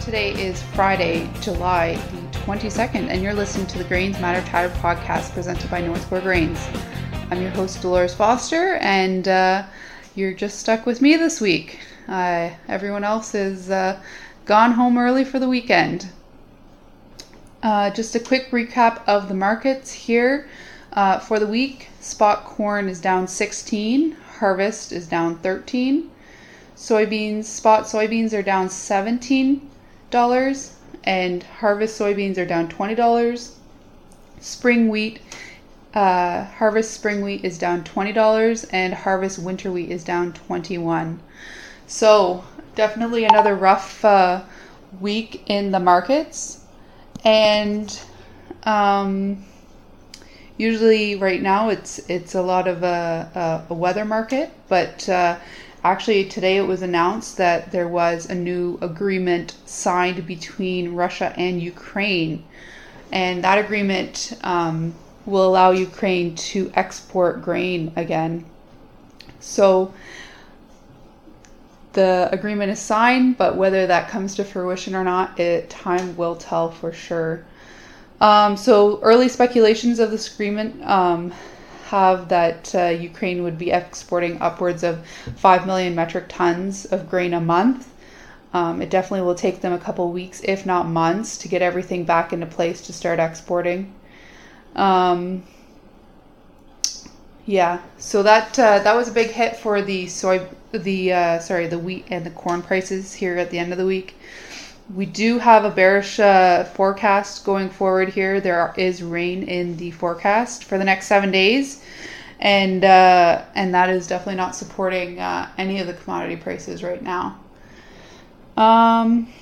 Today is Friday, July the 22nd, and you're listening to the Grains Matter Chatter podcast presented by North Core Grains. I'm your host, Dolores Foster, and uh, you're just stuck with me this week. Uh, everyone else is uh, gone home early for the weekend. Uh, just a quick recap of the markets here. Uh, for the week, spot corn is down 16, harvest is down 13. Soybeans, spot soybeans are down $17 and harvest soybeans are down $20. Spring wheat, uh, harvest spring wheat is down $20 and harvest winter wheat is down 21. So definitely another rough uh, week in the markets. And um, usually right now it's it's a lot of a, a, a weather market, but uh, Actually, today it was announced that there was a new agreement signed between Russia and Ukraine. And that agreement um, will allow Ukraine to export grain again. So the agreement is signed, but whether that comes to fruition or not, it time will tell for sure. Um, so early speculations of this agreement um, have that uh, Ukraine would be exporting upwards of 5 million metric tons of grain a month. Um, it definitely will take them a couple weeks, if not months, to get everything back into place to start exporting. Um, yeah, so that uh, that was a big hit for the soy, the uh, sorry, the wheat and the corn prices here at the end of the week. We do have a bearish uh, forecast going forward here. There is rain in the forecast for the next seven days, and uh, and that is definitely not supporting uh, any of the commodity prices right now. Um,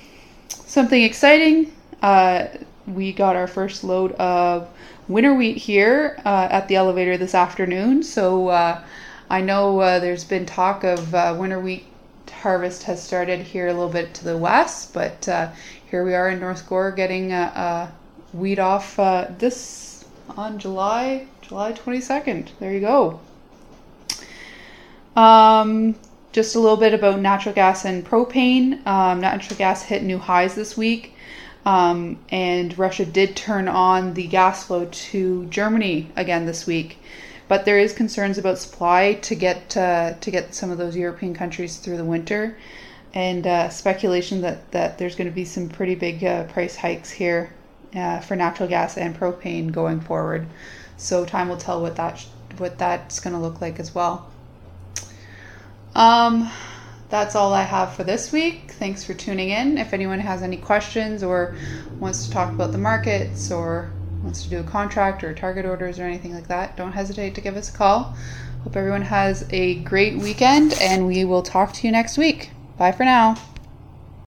something exciting. Uh, we got our first load of winter wheat here uh, at the elevator this afternoon. So uh, I know there's been talk of winter wheat harvest has started here a little bit to the west, but uh, here we are in North Gore getting a, a wheat off uh, this on July July 22nd. There you go. Um, just a little bit about natural gas and propane. Um, natural gas hit new highs this week, um, and Russia did turn on the gas flow to Germany again this week but there is concerns about supply to get uh, to get some of those European countries through the winter, and uh, speculation that that there's going to be some pretty big uh, price hikes here uh, for natural gas and propane going forward. So time will tell what that what that's going to look like as well. Um, that's all I have for this week. Thanks for tuning in. If anyone has any questions or wants to talk about the markets or wants to do a contract or target orders or anything like that, don't hesitate to give us a call. Hope everyone has a great weekend and we will talk to you next week. Bye for now.